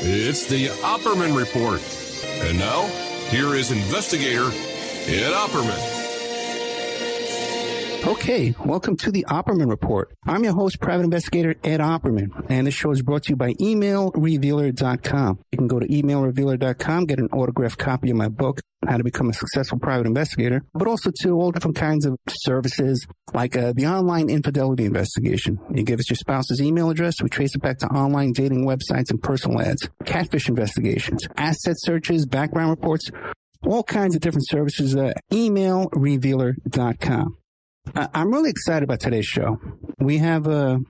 It's the Opperman Report. And now, here is investigator Ed Opperman. Okay, welcome to the Opperman Report. I'm your host, private investigator Ed Opperman, and this show is brought to you by emailrevealer.com. You can go to emailrevealer.com, get an autographed copy of my book, How to Become a Successful Private Investigator, but also to all different kinds of services like uh, the online infidelity investigation. You give us your spouse's email address, we trace it back to online dating websites and personal ads, catfish investigations, asset searches, background reports, all kinds of different services. Uh, emailrevealer.com. I- I'm really excited about today's show. We have a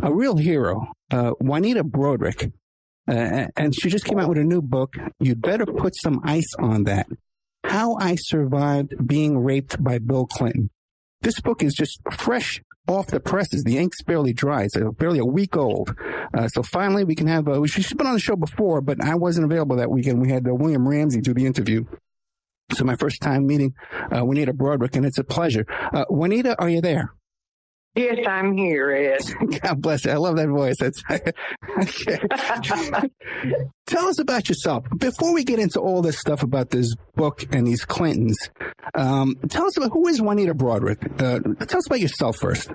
a real hero, uh, Juanita Broaddrick, uh, and she just came out with a new book. You'd better put some ice on that. How I survived being raped by Bill Clinton. This book is just fresh off the presses. The ink's barely dry. It's barely a week old. Uh, so finally, we can have. She's been on the show before, but I wasn't available that weekend. We had uh, William Ramsey do the interview. So my first time meeting uh, Juanita Broaddrick, and it's a pleasure. Uh, Juanita, are you there? Yes, I'm here, Ed. God bless you. I love that voice. That's okay. Tell us about yourself before we get into all this stuff about this book and these Clintons. Um, tell us about who is Juanita Broaddrick. Uh, tell us about yourself first.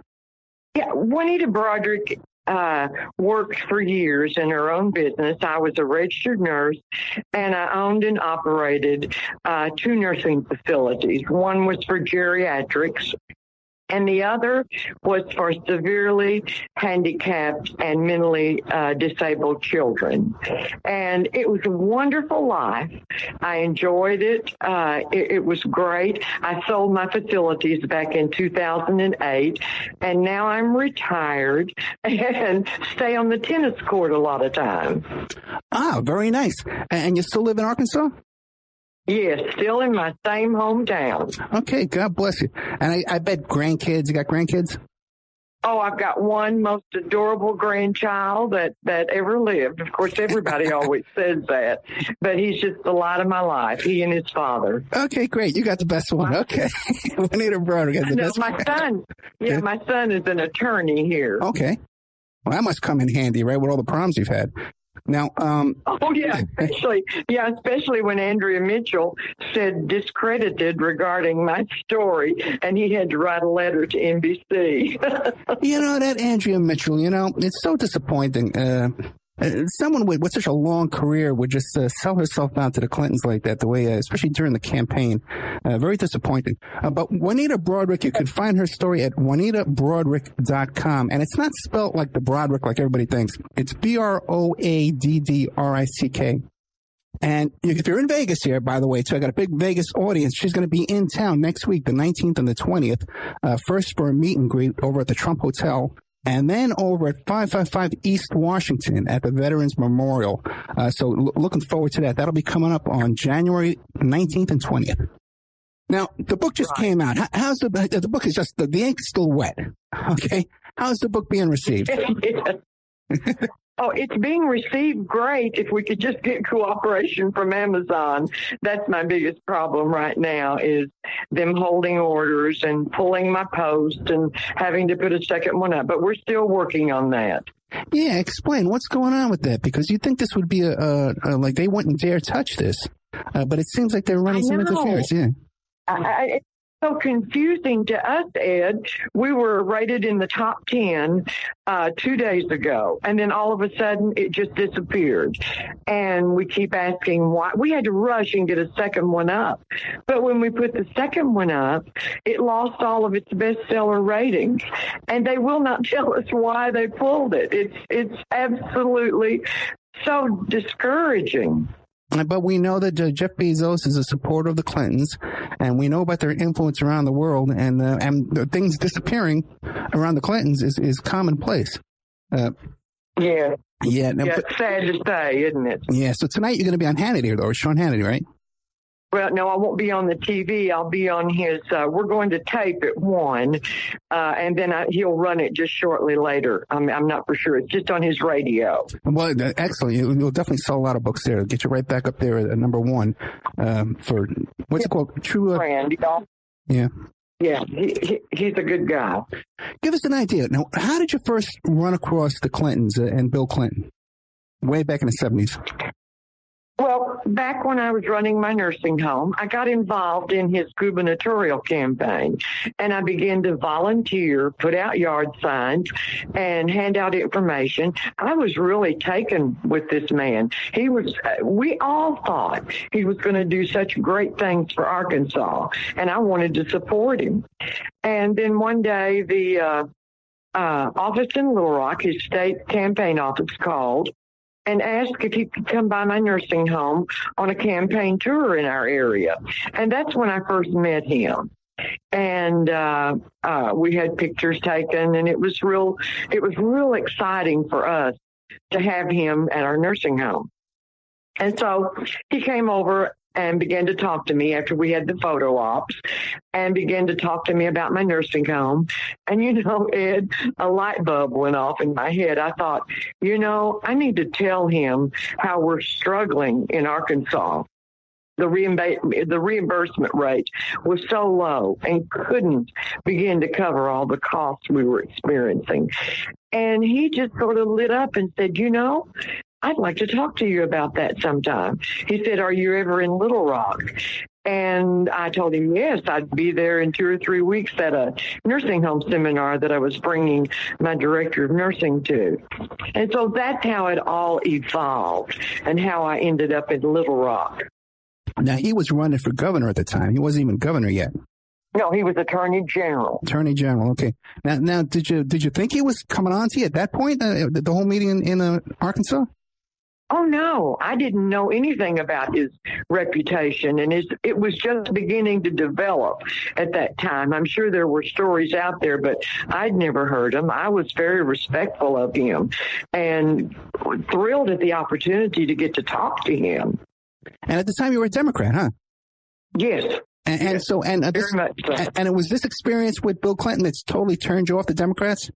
Yeah, Juanita Broaddrick uh, worked for years in her own business. I was a registered nurse, and I owned and operated uh, two nursing facilities. One was for geriatrics. And the other was for severely handicapped and mentally uh, disabled children. And it was a wonderful life. I enjoyed it. Uh, it. It was great. I sold my facilities back in 2008, and now I'm retired and stay on the tennis court a lot of times. Ah, very nice. And you still live in Arkansas? Yes, still in my same hometown. Okay, God bless you. And I, I bet grandkids. You got grandkids? Oh, I've got one most adorable grandchild that that ever lived. Of course, everybody always says that, but he's just the light of my life. He and his father. Okay, great. You got the best one. Okay, Juanita Broaddrick got the know best my one. son. Yeah, my son is an attorney here. Okay. Well, that must come in handy, right? With all the problems you've had. Now, um, Oh yeah, especially yeah, especially when Andrea Mitchell said discredited regarding my story, and he had to write a letter to NBC. you know that Andrea Mitchell. You know it's so disappointing. Uh, uh, someone with, with such a long career would just uh, sell herself out to the Clintons like that, the way, uh, especially during the campaign. Uh, very disappointing. Uh, but Juanita Broaddrick, you can find her story at juanitabroaddrick.com. And it's not spelled like the Broderick like everybody thinks. It's B R O A D D R I C K. And if you're in Vegas here, by the way, too, I got a big Vegas audience. She's going to be in town next week, the 19th and the 20th, uh, first for a meet and greet over at the Trump Hotel. And then over at 555 East Washington at the Veterans Memorial. Uh, so l- looking forward to that. That'll be coming up on January 19th and 20th. Now, the book just came out. How's the, the book is just, the, the ink's still wet. Okay. How's the book being received? Oh, it's being received great if we could just get cooperation from Amazon. That's my biggest problem right now is them holding orders and pulling my post and having to put a second one up. But we're still working on that. Yeah, explain what's going on with that because you think this would be a, a, a like they wouldn't dare touch this, uh, but it seems like they're running some interference. Yeah. I, I, so confusing to us, Ed. We were rated in the top 10 uh, two days ago, and then all of a sudden it just disappeared. And we keep asking why. We had to rush and get a second one up. But when we put the second one up, it lost all of its bestseller ratings, and they will not tell us why they pulled it. It's it's absolutely so discouraging. But we know that uh, Jeff Bezos is a supporter of the Clintons, and we know about their influence around the world, and uh, and things disappearing around the Clintons is is commonplace. Uh, yeah. Yeah. yeah, it's sad to say, isn't it? Yeah. So tonight you're going to be on Hannity, though, Sean Hannity, right? Well, no, I won't be on the TV. I'll be on his. Uh, we're going to tape at one, uh, and then I, he'll run it just shortly later. I'm, I'm not for sure. It's just on his radio. Well, uh, excellent. You'll definitely sell a lot of books there. get you right back up there at number one um, for what's it called? True. Uh, Brand, yeah. Yeah, he, he, he's a good guy. Give us an idea. Now, how did you first run across the Clintons uh, and Bill Clinton? Way back in the 70s. Well, back when I was running my nursing home, I got involved in his gubernatorial campaign and I began to volunteer, put out yard signs, and hand out information. I was really taken with this man. He was, we all thought he was going to do such great things for Arkansas, and I wanted to support him. And then one day, the uh, uh, office in Little Rock, his state campaign office called and asked if he could come by my nursing home on a campaign tour in our area. And that's when I first met him. And uh, uh, we had pictures taken, and it was real. It was real exciting for us to have him at our nursing home. And so he came over and began to talk to me after we had the photo ops and began to talk to me about my nursing home. And you know, Ed, a light bulb went off in my head. I thought, you know, I need to tell him how we're struggling in Arkansas. The, reimb- the reimbursement rate was so low and couldn't begin to cover all the costs we were experiencing. And he just sort of lit up and said, You know, I'd like to talk to you about that sometime. He said, Are you ever in Little Rock? And I told him, yes, I'd be there in two or three weeks at a nursing home seminar that I was bringing my director of nursing to. And so that's how it all evolved and how I ended up in Little Rock. Now, he was running for governor at the time. He wasn't even governor yet. No, he was attorney general. Attorney general. Okay. Now, now, did you did you think he was coming on to you at that point? Uh, the whole meeting in, in uh, Arkansas. Oh no, I didn't know anything about his reputation, and his, it was just beginning to develop at that time. I'm sure there were stories out there, but I'd never heard them. I was very respectful of him, and thrilled at the opportunity to get to talk to him. And at the time, you were a Democrat, huh? Yes. And, and yes. so, and uh, this, so. and it was this experience with Bill Clinton that's totally turned you off the Democrats.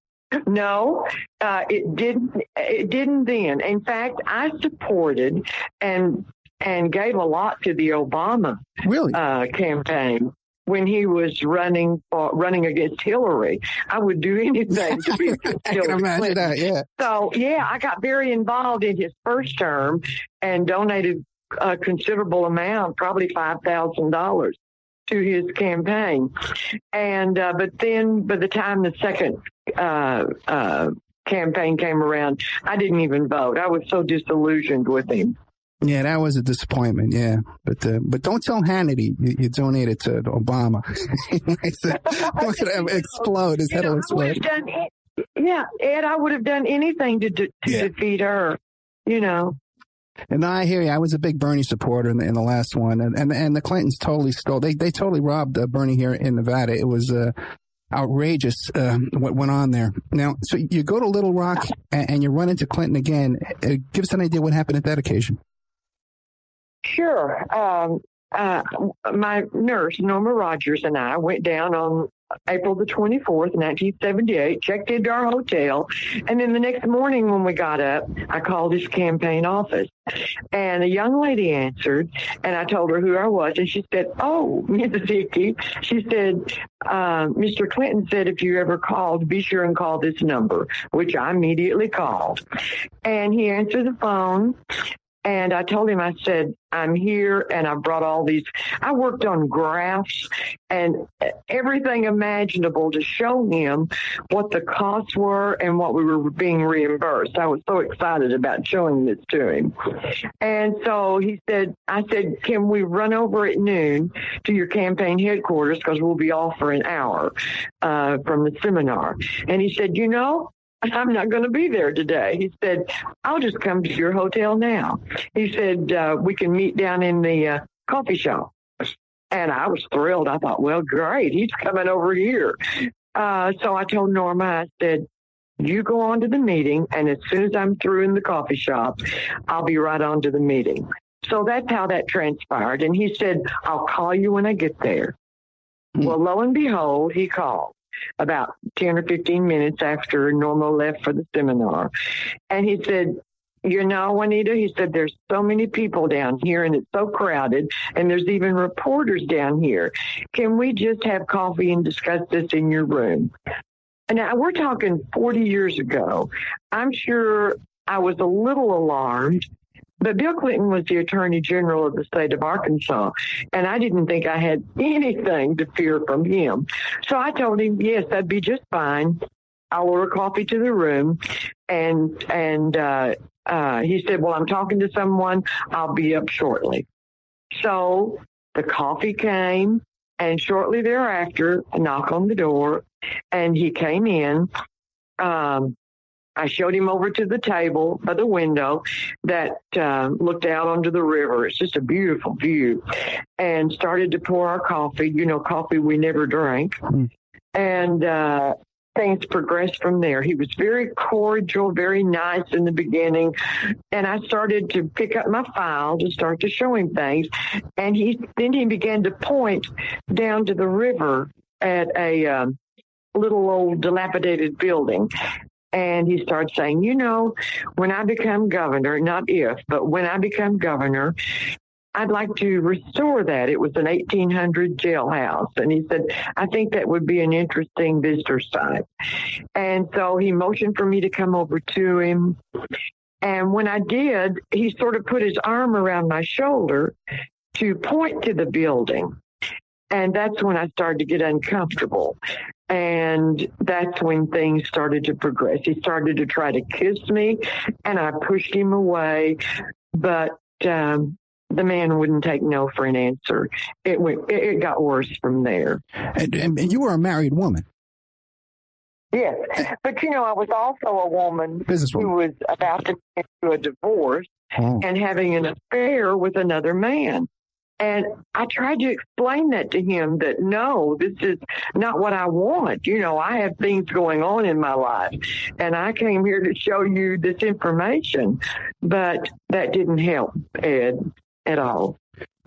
No, uh, it didn't. It didn't then. In fact, I supported and and gave a lot to the Obama really uh, campaign when he was running uh, running against Hillary. I would do anything to be I can imagine that. Yeah. So yeah, I got very involved in his first term and donated a considerable amount, probably five thousand dollars to his campaign. And uh, but then by the time the second uh, uh, campaign came around, I didn't even vote. I was so disillusioned with him. Yeah, that was a disappointment. Yeah, but uh, but don't tell Hannity you, you donated to Obama. Him explode. His head will explode. Done, yeah, Ed, I would have done anything to to yeah. defeat her. You know. And I hear you. I was a big Bernie supporter in the, in the last one, and, and and the Clintons totally stole. They they totally robbed uh, Bernie here in Nevada. It was uh, outrageous uh, what went on there. Now, so you go to Little Rock and, and you run into Clinton again. Uh, give us an idea what happened at that occasion. Sure. Um, uh, my nurse, Norma Rogers, and I went down on April the 24th, 1978, checked into our hotel. And then the next morning when we got up, I called his campaign office. And a young lady answered, and I told her who I was. And she said, Oh, Miss Vicky. She said, uh, Mr. Clinton said if you ever called, be sure and call this number, which I immediately called. And he answered the phone And I told him, I said, I'm here and I brought all these, I worked on graphs and everything imaginable to show him what the costs were and what we were being reimbursed. I was so excited about showing this to him. And so he said, I said, can we run over at noon to your campaign headquarters because we'll be off for an hour uh, from the seminar. And he said, you know, I'm not going to be there today. He said, I'll just come to your hotel now. He said, uh, we can meet down in the uh, coffee shop. And I was thrilled. I thought, well, great. He's coming over here. Uh, so I told Norma, I said, you go on to the meeting, and as soon as I'm through in the coffee shop, I'll be right on to the meeting. So that's how that transpired. And he said, I'll call you when I get there. Mm-hmm. Well, lo and behold, he called about 10 or 15 minutes after Norma left for the seminar. And he said, you know, Juanita, he said, there's so many people down here and it's so crowded, and there's even reporters down here. Can we just have coffee and discuss this in your room? And now, we're talking 40 years ago. I'm sure I was a little alarmed but Bill Clinton was the Attorney General of the state of Arkansas, and I didn't think I had anything to fear from him. So I told him, yes, that'd be just fine. I'll order coffee to the room, and and uh, uh, he said, well, I'm talking to someone. I'll be up shortly. So the coffee came, and shortly thereafter, a knock on the door, and he came in. Um, I showed him over to the table by the window that uh, looked out onto the river. It's just a beautiful view. And started to pour our coffee, you know, coffee we never drank. Mm. And uh, things progressed from there. He was very cordial, very nice in the beginning. And I started to pick up my file to start to show him things. And he then he began to point down to the river at a um, little old dilapidated building. And he starts saying, you know, when I become governor, not if, but when I become governor, I'd like to restore that. It was an 1800 jailhouse. And he said, I think that would be an interesting visitor site. And so he motioned for me to come over to him. And when I did, he sort of put his arm around my shoulder to point to the building. And that's when I started to get uncomfortable. And that's when things started to progress. He started to try to kiss me, and I pushed him away. But um, the man wouldn't take no for an answer. It went. It got worse from there. And, and you were a married woman. Yes, but you know, I was also a woman who was about to get into a divorce oh. and having an affair with another man. And I tried to explain that to him that no, this is not what I want. You know, I have things going on in my life and I came here to show you this information. But that didn't help Ed at all.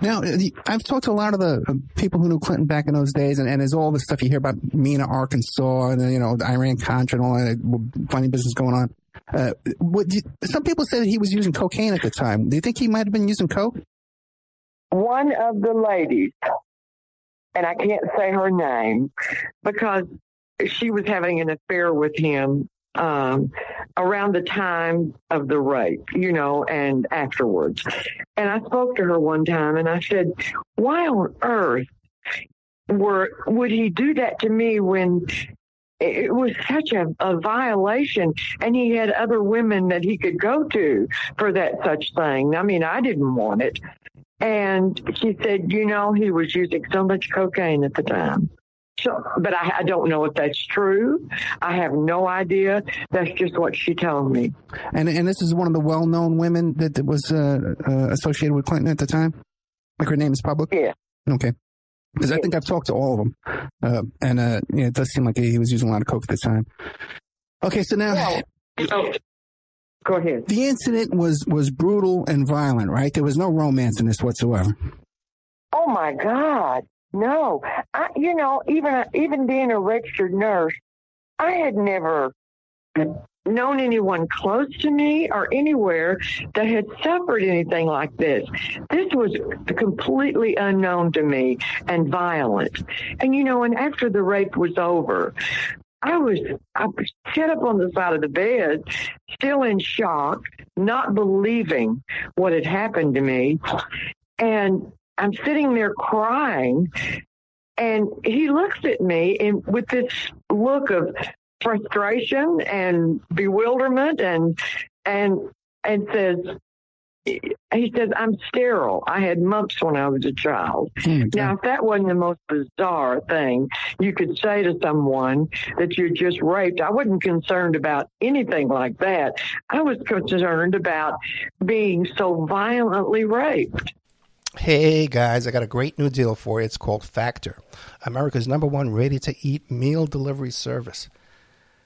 Now, I've talked to a lot of the uh, people who knew Clinton back in those days, and, and there's all the stuff you hear about Mena, Arkansas, and you know, the Iran Contra and all that funny business going on. Uh, what, some people that he was using cocaine at the time. Do you think he might have been using coke? One of the ladies, and I can't say her name because she was having an affair with him um, around the time of the rape, you know, and afterwards. And I spoke to her one time and I said, why on earth were, would he do that to me when it was such a, a, violation and he had other women that he could go to for that such thing i mean i didn't want it and she said, you know, he was using so much cocaine at the time. So, but I, I, don't know if that's true. I have no idea. That's just what she told me. And and this is one of the well known women that, that was uh, uh, associated with Clinton at the time. Like her name is public. Yeah. Okay. Because I think I've talked to all of them, uh, and uh, yeah, it does seem like he was using a lot of coke at the time. Okay, so now. Well, Go ahead. The incident was was brutal and violent, right? There was no romance in this whatsoever. Oh my God, no! I, you know, even even being a registered nurse, I had never known anyone close to me or anywhere that had suffered anything like this. This was completely unknown to me and violent. And you know, and after the rape was over, I was I set up on the side of the bed, still in shock, not believing what had happened to me. And I'm sitting there crying. And he looks at me and with this look of frustration and bewilderment and and and says he says i'm sterile. I had mumps when i was a child. Oh now if that wasn't the most bizarre thing you could say to someone that you're just raped. I wasn't concerned about anything like that. I was concerned about being so violently raped. Hey guys, I got a great new deal for you. It's called Factor, America's number one ready to eat meal delivery service.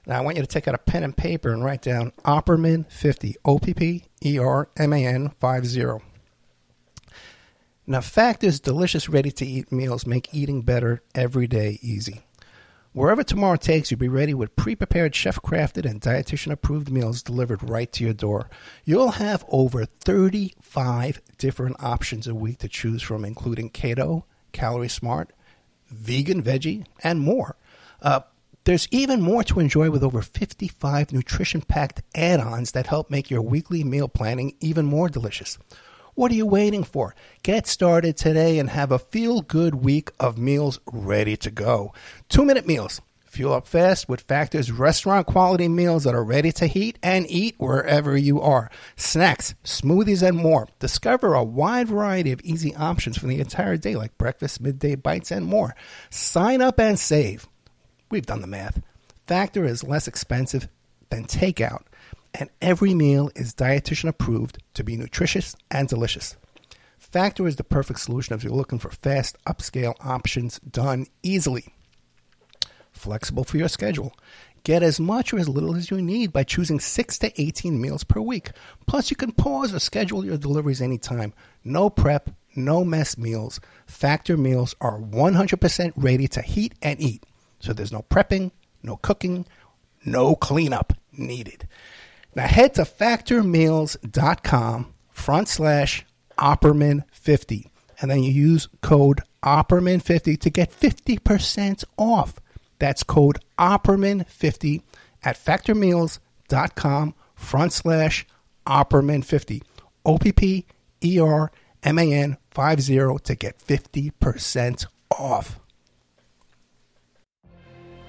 Now, I want you to take out a pen and paper and write down Opperman 50, O P P E R M A N 50. Now, Factor's delicious, ready to eat meals make eating better every day easy. Wherever tomorrow takes you, be ready with pre prepared, chef crafted, and dietitian approved meals delivered right to your door. You'll have over 35 different options a week to choose from, including keto, calorie smart, vegan, veggie, and more. Uh, there's even more to enjoy with over 55 nutrition packed add ons that help make your weekly meal planning even more delicious. What are you waiting for? Get started today and have a feel good week of meals ready to go. Two minute meals. Fuel up fast with Factor's restaurant quality meals that are ready to heat and eat wherever you are. Snacks, smoothies, and more. Discover a wide variety of easy options for the entire day, like breakfast, midday bites, and more. Sign up and save. We've done the math. Factor is less expensive than takeout, and every meal is dietitian approved to be nutritious and delicious. Factor is the perfect solution if you're looking for fast, upscale options done easily. Flexible for your schedule. Get as much or as little as you need by choosing 6 to 18 meals per week. Plus, you can pause or schedule your deliveries anytime. No prep, no mess meals. Factor meals are 100% ready to heat and eat. So there's no prepping, no cooking, no cleanup needed. Now head to factormeals.com front slash Opperman50 and then you use code Opperman50 to get 50% off. That's code Opperman50 at factormeals.com front slash Opperman50. O P P E R M A N 50 to get 50% off.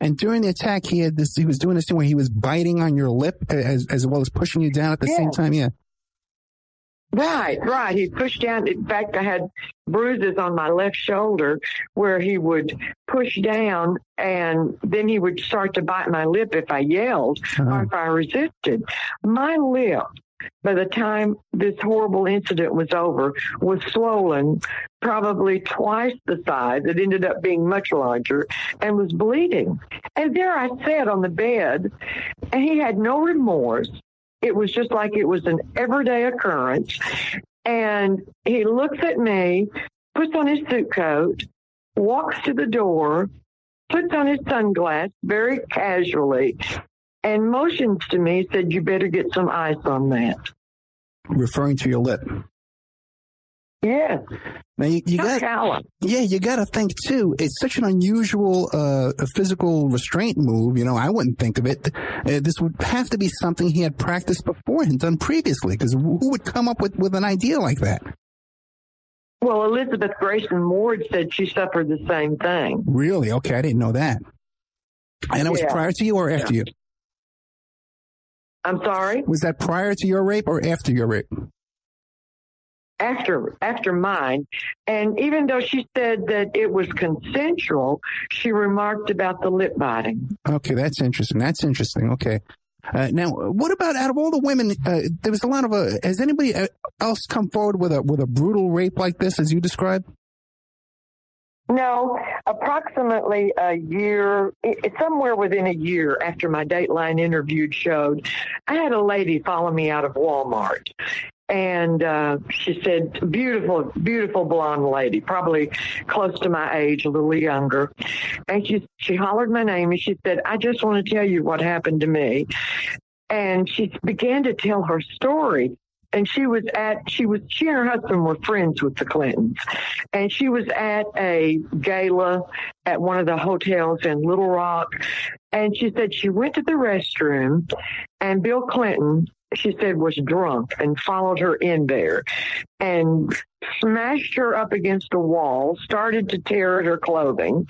And during the attack, he had this. He was doing this thing where he was biting on your lip as as well as pushing you down at the yeah. same time. Yeah. Right, right. He pushed down. In fact, I had bruises on my left shoulder where he would push down and then he would start to bite my lip if I yelled uh-huh. or if I resisted. My lip by the time this horrible incident was over, was swollen probably twice the size. It ended up being much larger and was bleeding. And there I sat on the bed, and he had no remorse. It was just like it was an everyday occurrence. And he looks at me, puts on his suit coat, walks to the door, puts on his sunglasses very casually, and motions to me, said, You better get some ice on that. Referring to your lip. Yeah. Now you, you got, yeah, you got to think too. It's such an unusual uh, physical restraint move. You know, I wouldn't think of it. Uh, this would have to be something he had practiced before and done previously. Because who would come up with with an idea like that? Well, Elizabeth Gracen Ward said she suffered the same thing. Really? Okay, I didn't know that. And it was prior to you or after yeah. you? I'm sorry? Was that prior to your rape or after your rape? After after mine. And even though she said that it was consensual, she remarked about the lip biting. Okay, that's interesting. That's interesting. Okay. Uh, now, what about out of all the women? Uh, there was a lot of. Uh, has anybody uh, else come forward with a with a brutal rape like this, as you described? No, approximately a year, somewhere within a year after my Dateline interview showed, I had a lady follow me out of Walmart. And uh, she said, beautiful, beautiful blonde lady, probably close to my age, a little younger. And she, she hollered my name and she said, I just want to tell you what happened to me. And she began to tell her story and she was at she was she and her husband were friends with the Clintons, and she was at a gala at one of the hotels in Little Rock, and she said she went to the restroom, and Bill Clinton she said was drunk and followed her in there and smashed her up against a wall, started to tear at her clothing,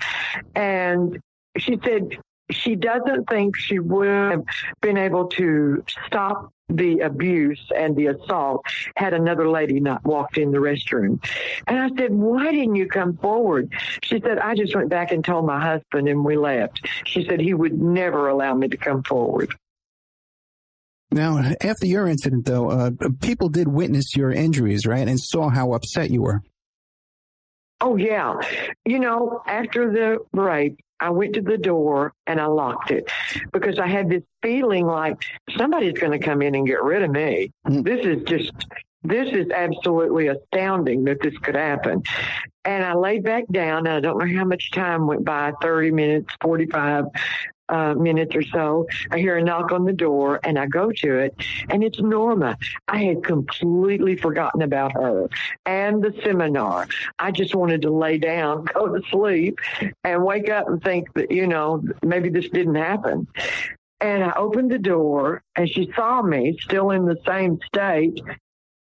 and she said she doesn't think she would have been able to stop the abuse and the assault had another lady not walked in the restroom. And I said, Why didn't you come forward? She said, I just went back and told my husband and we left. She said he would never allow me to come forward. Now, after your incident, though, uh, people did witness your injuries, right, and saw how upset you were. Oh, yeah. You know, after the rape, I went to the door and I locked it because I had this feeling like somebody's going to come in and get rid of me. Mm-hmm. This is just, this is absolutely astounding that this could happen. And I laid back down. I don't know how much time went by 30 minutes, 45 uh, minutes or so, I hear a knock on the door and I go to it and it's Norma. I had completely forgotten about her and the seminar. I just wanted to lay down, go to sleep and wake up and think that, you know, maybe this didn't happen. And I opened the door and she saw me still in the same state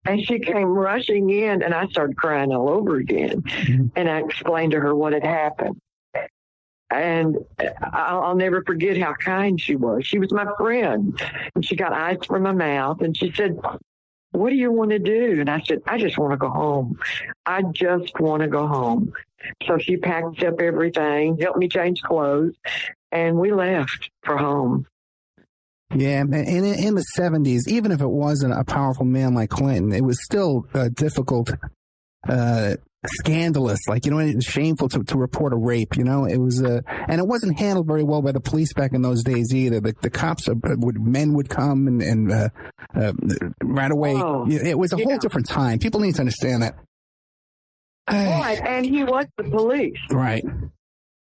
and she came rushing in and I started crying all over again. Mm-hmm. And I explained to her what had happened. And I'll, I'll never forget how kind she was. She was my friend. And she got ice from my mouth and she said, what do you want to do? And I said, I just want to go home. I just want to go home. So she packed up everything, helped me change clothes, and we left for home. Yeah, and in, the 70s, even if it wasn't a powerful man like Clinton, it was still uh, difficult uh, scandalous, like you know, it's shameful to, to report a rape. You know, it was, uh, and it wasn't handled very well by the police back in those days either. The, the cops uh, would men would come and, and uh, uh, right away. Oh, it was a yeah. whole different time. People need to understand that. Right, and he was the police. Right.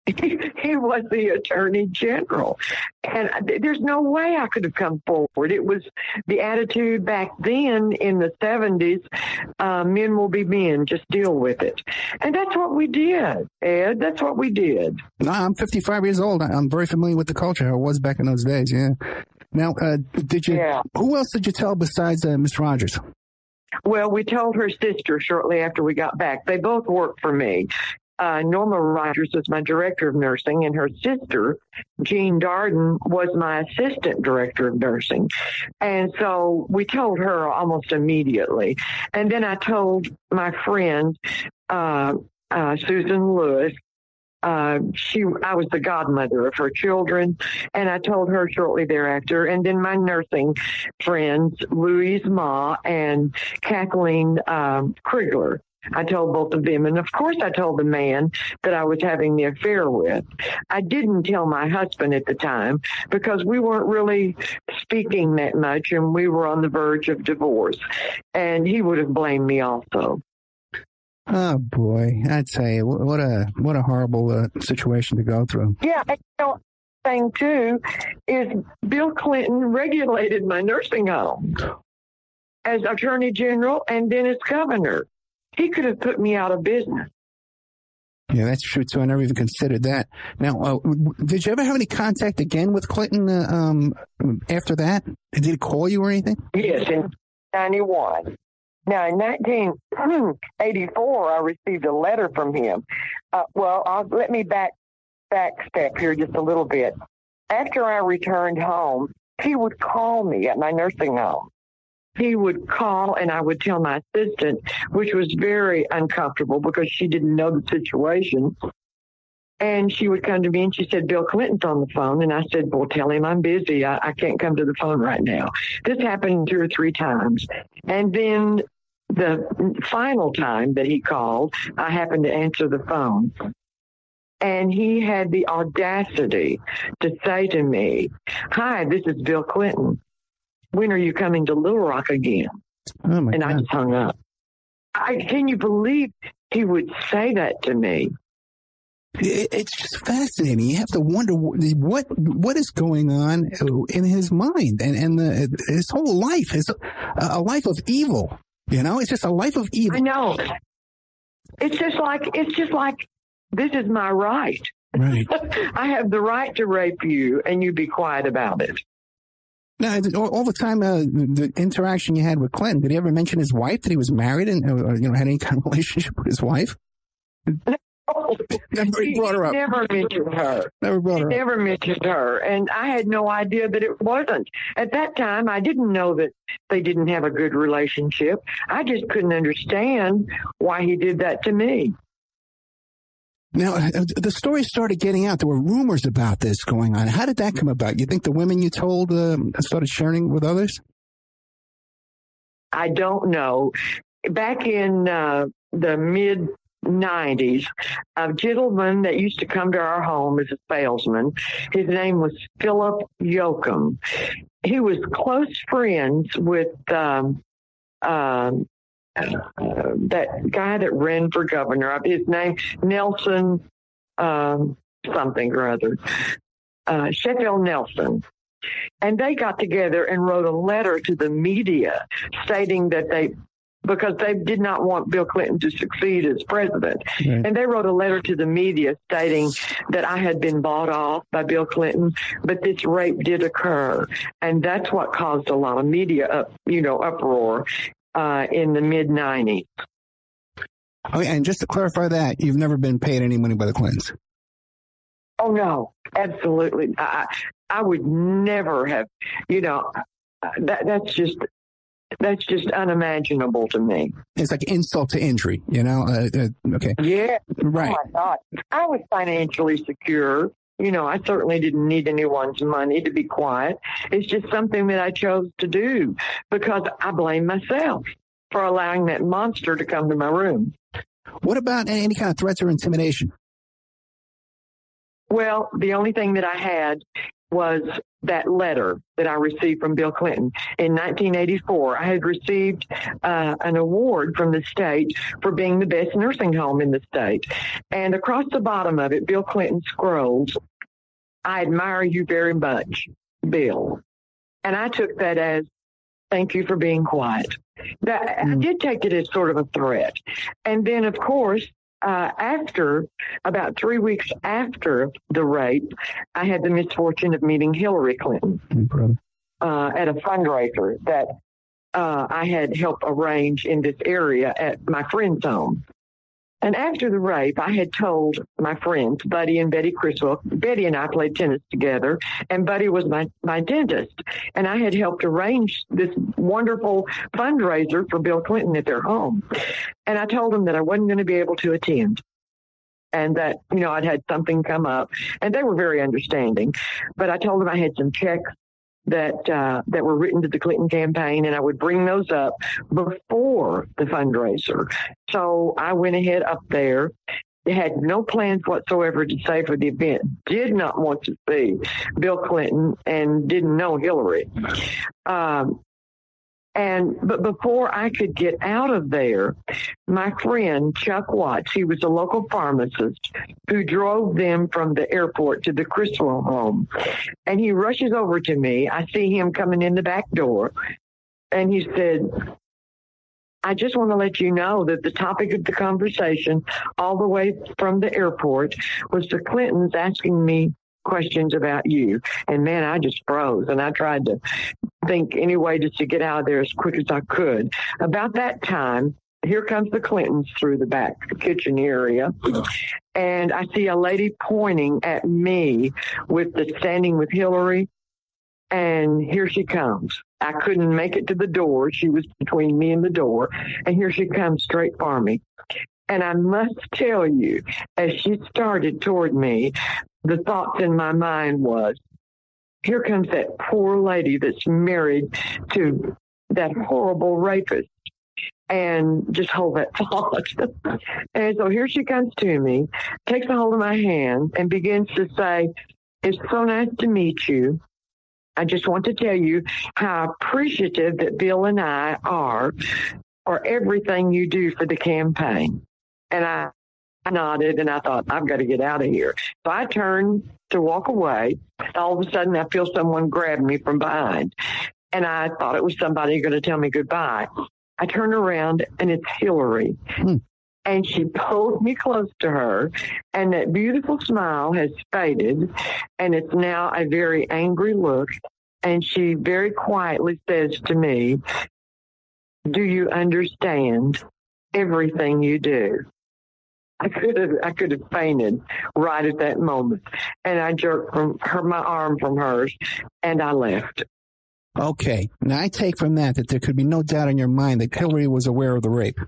he was the attorney general. And there's no way I could have come forward. It was the attitude back then in the 70s uh, men will be men, just deal with it. And that's what we did, Ed. That's what we did. No, I'm 55 years old. I'm very familiar with the culture, I was back in those days, yeah. Now, uh, did you, yeah. who else did you tell besides uh, Miss Rogers? Well, we told her sister shortly after we got back. They both worked for me uh, Norma Rogers was my director of nursing, and her sister, Jean Darden, was my assistant director of nursing. And so we told her almost immediately. And then I told my friend, uh, uh, Susan Lewis, uh, she, I was the godmother of her children, and I told her shortly thereafter. And then my nursing friends, Louise Ma and Kathleen um, Krigler, I told both of them. And of course, I told the man that I was having the affair with. I didn't tell my husband at the time because we weren't really speaking that much and we were on the verge of divorce. And he would have blamed me also. Oh boy, I'd say what a what a horrible uh, situation to go through. Yeah, you know, thing too is Bill Clinton regulated my nursing home as Attorney General and then as governor. He could have put me out of business. Yeah, that's true too. I never even considered that. Now, uh, did you ever have any contact again with Clinton uh, um, after that? Did he call you or anything? Yes, in '91. Now, in 1984, I received a letter from him. Uh, well, I'll, let me back back step here just a little bit. After I returned home, he would call me at my nursing home. He would call and I would tell my assistant, which was very uncomfortable because she didn't know the situation. And she would come to me and she said, Bill Clinton's on the phone. And I said, Well, tell him I'm busy. I, I can't come to the phone right now. This happened two or three times. And then the final time that he called, I happened to answer the phone. And he had the audacity to say to me, Hi, this is Bill Clinton. When are you coming to Little Rock again? Oh and God. I just hung up. I, can you believe he would say that to me? It's just fascinating. You have to wonder what what is going on uh, in his mind and and the, his whole life is a, a life of evil. You know, it's just a life of evil. I know. It's just like it's just like this is my right. Right. I have the right to rape you, and you be quiet about it. Now, all, all the time, uh, the interaction you had with Clinton, did he ever mention his wife? That he was married and uh, you know had any kind of relationship with his wife? Never He brought her up. Never mentioned her. Never brought He her up. never mentioned her, and I had no idea that it wasn't. At that time, I didn't know that they didn't have a good relationship. I just couldn't understand why he did that to me. Now, uh, the story started getting out. There were rumors about this going on. How did that come about? You think the women you told um, started sharing with others? I don't know. Back in uh, the mid 90s, a gentleman that used to come to our home as a salesman, his name was Philip Yoakum. He was close friends with um, um, uh, that guy that ran for governor. His name, Nelson um, something or other, uh, Sheffield Nelson. And they got together and wrote a letter to the media stating that they, because they did not want Bill Clinton to succeed as president. Right. And they wrote a letter to the media stating that I had been bought off by Bill Clinton, but this rape did occur. And that's what caused a lot of media up, you know, uproar uh, in the mid 90s. Oh, and just to clarify that, you've never been paid any money by the Clintons. Oh no, absolutely. I I would never have. You know, that that's just that's just unimaginable to me. It's like insult to injury, you know? Uh, uh, okay. Yeah. Right. Oh. I was financially secure. You know, I certainly didn't need anyone's money to be quiet. It's just something that I chose to do because I blame myself for allowing that monster to come to my room. What about any kind of threats or intimidation? Well, the only thing that I had was that letter that I received from Bill Clinton in 1984. I had received uh, an award from the state for being the best nursing home in the state. And across the bottom of it, Bill Clinton scrolls, I admire you very much, Bill. And I took that as, thank you for being quiet. That, I did take it as sort of a threat. And then, of course, uh, after about three weeks after the rape, I had the misfortune of meeting Hillary Clinton uh, at a fundraiser that uh, I had helped arrange in this area at my friend's home. And after the rape, I had told my friends, Buddy and Betty Criswell, Betty and I played tennis together, and Buddy was my, my dentist. And I had helped arrange this wonderful fundraiser for Bill Clinton at their home. And I told them that I wasn't going to be able to attend and that, you know, I'd had something come up. And they were very understanding. But I told them I had some checks that uh, that were written to the Clinton campaign, and I would bring those up before the fundraiser. So I went ahead up there. Had no plans whatsoever to say for the event. Did not want to see Bill Clinton and didn't know Hillary. Um, and but before I could get out of there, my friend Chuck Watts, he was a local pharmacist who drove them from the airport to the Criswell home. And he rushes over to me. I see him coming in the back door. And he said, I just want to let you know that the topic of the conversation, all the way from the airport, was the Clintons asking me questions about you. And man, I just froze and I tried to think any way just to get out of there as quick as I could. About that time, here comes the Clintons through the back kitchen area. And I see a lady pointing at me with the standing with Hillary. And here she comes. I couldn't make it to the door. She was between me and the door. And here she comes straight for me. And I must tell you, as she started toward me, the thoughts in my mind was, here comes that poor lady that's married to that horrible rapist. And just hold that thought. and so here she comes to me, takes a hold of my hand, and begins to say, It's so nice to meet you. I just want to tell you how appreciative that Bill and I are for everything you do for the campaign. And I, I nodded and I thought, I've got to get out of here. So I turned to walk away. All of a sudden, I feel someone grab me from behind. And I thought it was somebody going to tell me goodbye. I turn around and it's Hillary. Hmm. And she pulled me close to her, and that beautiful smile has faded, and it's now a very angry look. And she very quietly says to me, Do you understand everything you do? I could have I could have fainted right at that moment, and I jerked from her my arm from hers, and I left. Okay, now I take from that that there could be no doubt in your mind that Hillary was aware of the rape.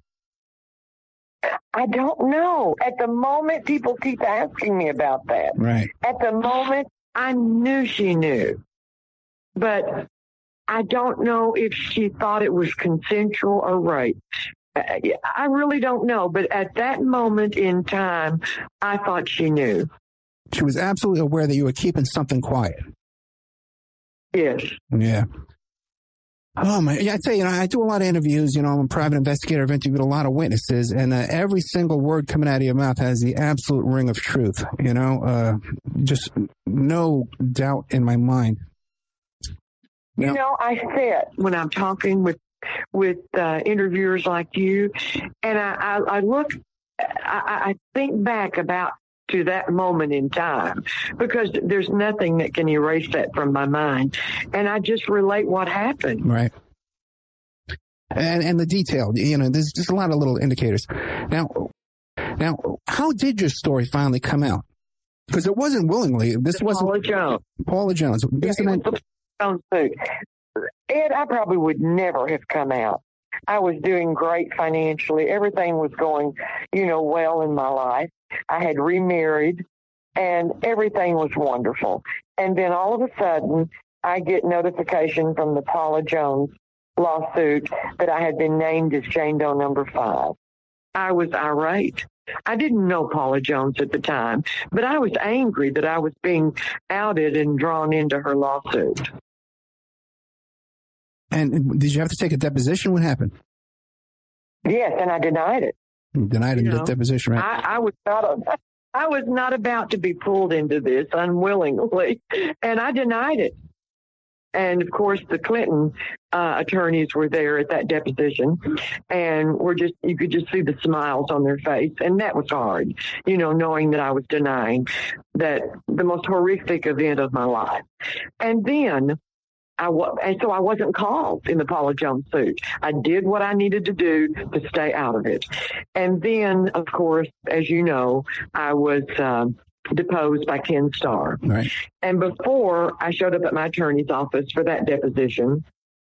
I don't know. At the moment, people keep asking me about that. Right. At the moment, I knew she knew, but I don't know if she thought it was consensual or rape. I really don't know, but at that moment in time, I thought she knew. She was absolutely aware that you were keeping something quiet. Yes. Yeah. Oh my! Yeah, I tell you, you know, I do a lot of interviews. You know, I'm a private investigator. I've interviewed a lot of witnesses, and uh, every single word coming out of your mouth has the absolute ring of truth. You know, uh, just no doubt in my mind. You know, I sit when I'm talking with with uh, interviewers like you, and I, I, I look, I, I think back about to that moment in time because there's nothing that can erase that from my mind, and I just relate what happened. Right. And and the detail, you know, there's just a lot of little indicators. Now, now, how did your story finally come out? Because it wasn't willingly. This wasn't Paula Jones. Paula Jones. Yeah, Jones. Ed, I probably would never have come out. I was doing great financially. Everything was going, you know, well in my life. I had remarried and everything was wonderful. And then all of a sudden, I get notification from the Paula Jones lawsuit that I had been named as Jane Doe number five. I was irate. I didn't know Paula Jones at the time, but I was angry that I was being outed and drawn into her lawsuit. And did you have to take a deposition? What happened? Yes, and I denied it. You denied you it in the deposition, right? I, I was not. A, I was not about to be pulled into this unwillingly, and I denied it. And of course, the Clinton uh, attorneys were there at that deposition, and were just you could just see the smiles on their face, and that was hard, you know, knowing that I was denying that the most horrific event of my life. And then I was, and so I wasn't called in the Paula Jones suit. I did what I needed to do to stay out of it. And then, of course, as you know, I was um, deposed by Ken Starr. Right. And before I showed up at my attorney's office for that deposition,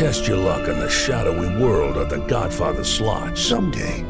Test your luck in the shadowy world of The Godfather slot. Someday.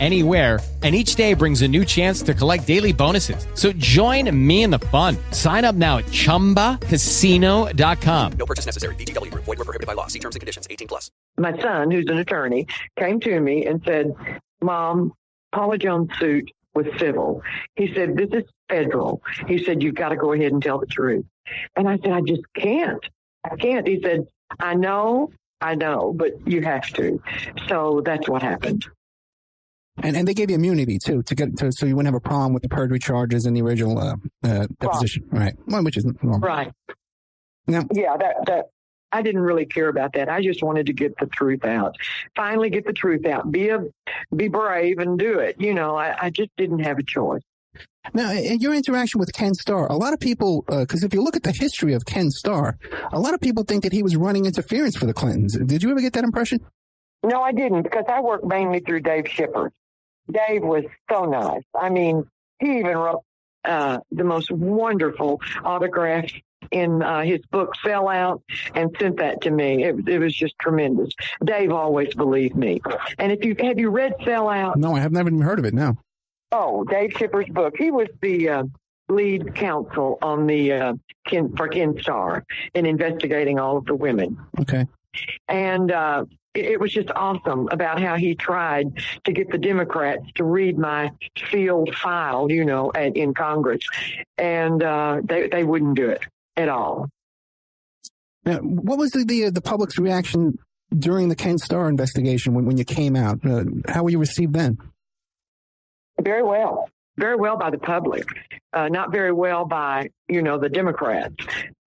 anywhere and each day brings a new chance to collect daily bonuses. So join me in the fun. Sign up now at ChumbaCasino.com. No purchase necessary. VGW Group. Void were prohibited by law. See terms and conditions. 18 plus. My son, who's an attorney, came to me and said, Mom, Paula Jones' suit was civil. He said, This is federal. He said, You've got to go ahead and tell the truth. And I said, I just can't. I can't. He said, I know, I know, but you have to. So that's what happened. And and they gave you immunity too to get to so you wouldn't have a problem with the perjury charges in the original uh, uh, deposition, right? Well, which is normal, Right. Now, yeah, that that I didn't really care about that. I just wanted to get the truth out. Finally, get the truth out. Be a be brave and do it. You know, I, I just didn't have a choice. Now, in your interaction with Ken Starr, a lot of people, because if you look at the history of Ken Starr, a lot of people think that he was running interference for the Clintons. Did you ever get that impression? No, I didn't because I worked mainly through Dave Shipper. Dave was so nice. I mean, he even wrote uh, the most wonderful autograph in uh, his book Sellout and sent that to me. It, it was just tremendous. Dave always believed me. And if you have you read Sellout? No, I have never even heard of it. No. Oh, Dave Shipper's book. He was the uh, lead counsel on the uh, Ken, for Ken Starr in investigating all of the women. Okay. And uh, it, was just awesome about how he tried to get the Democrats to read my sealed file, you know, at, in Congress, and uh, they they wouldn't do it at all. Now, what was the the, the public's reaction during the Ken Starr investigation when, when you came out? Uh, how were you received then? Very well. Very well by the public. Uh, not very well by, you know, the Democrats,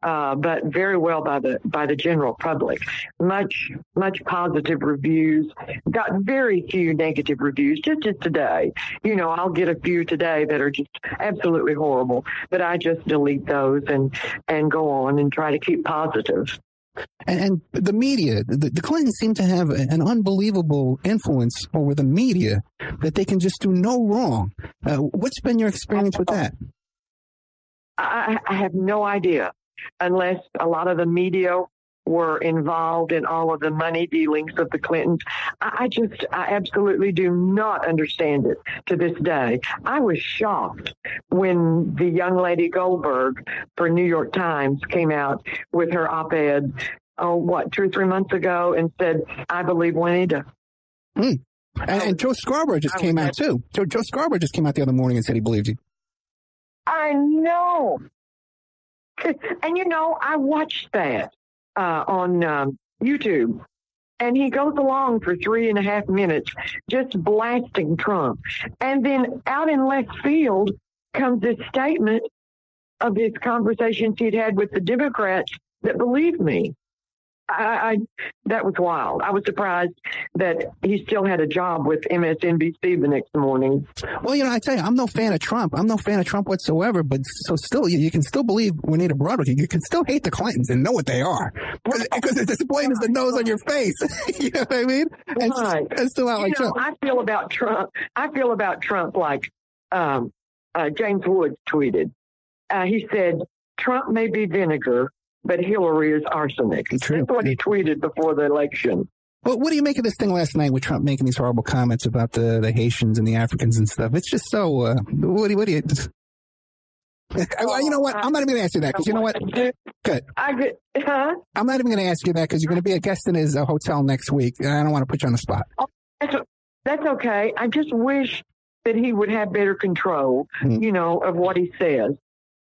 uh, but very well by the by the general public. Much much positive reviews. Got very few negative reviews. Just as today, you know, I'll get a few today that are just absolutely horrible, but I just delete those and and go on and try to keep positive. And, and the media, the, the Clintons seem to have an unbelievable influence over the media that they can just do no wrong. Uh, what's been your experience with that? I, I have no idea unless a lot of the media were involved in all of the money dealings of the Clintons. I, I just, I absolutely do not understand it to this day. I was shocked when the young lady Goldberg for New York Times came out with her op-ed, oh, what, two or three months ago and said, I believe Juanita. Hmm. And, and Joe Scarborough just came out too. Joe, Joe Scarborough just came out the other morning and said he believed you. I know. And you know, I watched that uh, on um, YouTube. And he goes along for three and a half minutes just blasting Trump. And then out in left field comes this statement of his conversations he'd had with the Democrats that believe me. I, I that was wild. I was surprised that he still had a job with MSNBC the next morning. Well, you know, I tell you, I'm no fan of Trump. I'm no fan of Trump whatsoever. But so still, you, you can still believe Juanita Broaddrick. You can still hate the Clintons and know what they are because it's as plain as the nose on your face. you know what I mean? And, Right. and still out You like know, Trump. I feel about Trump. I feel about Trump like um, uh, James Woods tweeted. Uh, he said, "Trump may be vinegar, but Hillary is arsenic." True. That's what he tweeted before the election. Well, what do you make of this thing last night with Trump making these horrible comments about the, the Haitians and the Africans and stuff? It's just so. Uh, what do you? What do you? Well, you know what? I'm not even going to ask you that because you know what? Good. I, huh? I'm not even going to ask you that because you're going to be a guest in his uh, hotel next week, and I don't want to put you on the spot. That's, that's okay. I just wish that he would have better control, Hmm. you know, of what he says.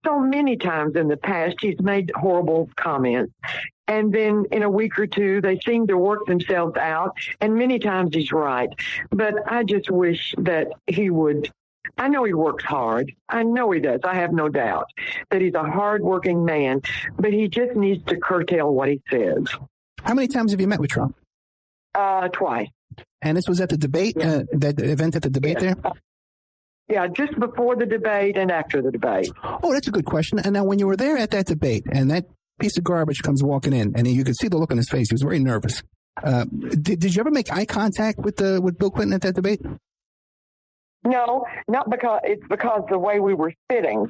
So many times in the past, he's made horrible comments. And then in a week or two, they seem to work themselves out. And many times he's right. But I just wish that he would. I know he works hard. I know he does. I have no doubt that he's a hardworking man, but he just needs to curtail what he says. How many times have you met with Trump? Uh, twice. And this was at the debate, uh, that event at the debate there? Yeah, just before the debate and after the debate. Oh, that's a good question. And now, when you were there at that debate, and that piece of garbage comes walking in, and you could see the look on his face, he was very nervous. Uh, did, did you ever make eye contact with the with Bill Clinton at that debate? No, not because it's because the way we were sitting.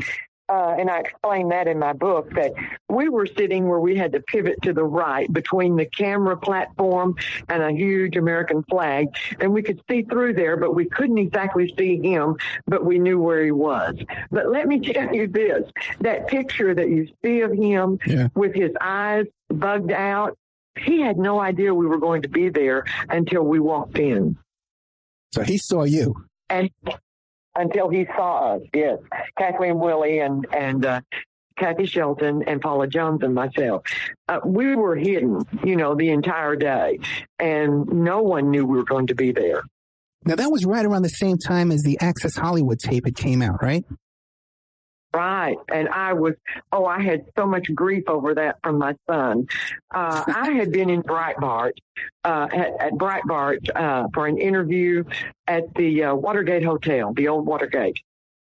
Uh, and I explained that in my book that we were sitting where we had to pivot to the right between the camera platform and a huge American flag. And we could see through there, but we couldn't exactly see him, but we knew where he was. But let me tell you this that picture that you see of him yeah. with his eyes bugged out, he had no idea we were going to be there until we walked in. So he saw you. And until he saw us. Yes, Kathleen Willey and and uh, Kathy Shelton and Paula Jones and myself. Uh, we were hidden, you know, the entire day, and no one knew we were going to be there. Now that was right around the same time as the Access Hollywood tape had came out, right? Right. And I was, oh, I had so much grief over that from my son. Uh, I had been in Breitbart, uh, at, at Breitbart, uh, for an interview at the uh, Watergate Hotel, the old Watergate.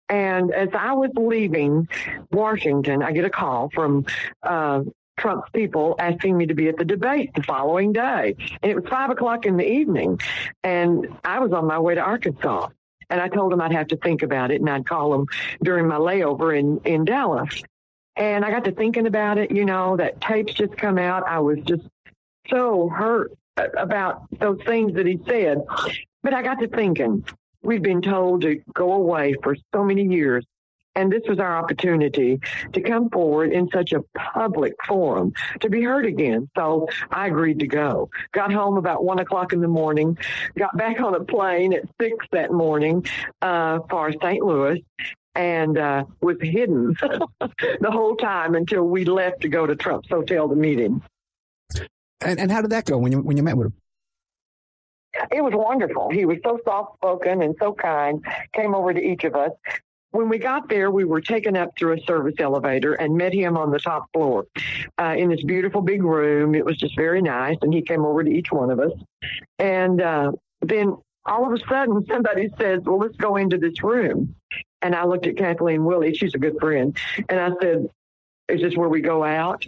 And as I was leaving Washington, I get a call from, uh, Trump's people asking me to be at the debate the following day. And it was five o'clock in the evening. And I was on my way to Arkansas. And I told him I'd have to think about it and I'd call him during my layover in, in Dallas. And I got to thinking about it, you know, that tapes just come out. I was just so hurt about those things that he said. But I got to thinking, we've been told to go away for so many years. And this was our opportunity to come forward in such a public forum to be heard again. So I agreed to go. Got home about one o'clock in the morning, got back on a plane at six that morning uh, for St. Louis, and uh, was hidden the whole time until we left to go to Trump's hotel to meet him. And, and how did that go when you when you met with him? It was wonderful. He was so soft spoken and so kind. Came over to each of us. When we got there, we were taken up through a service elevator and met him on the top floor uh, in this beautiful big room. It was just very nice, and he came over to each one of us. And uh, then all of a sudden, somebody says, "Well, let's go into this room." And I looked at Kathleen Willey; she's a good friend, and I said, "Is this where we go out?"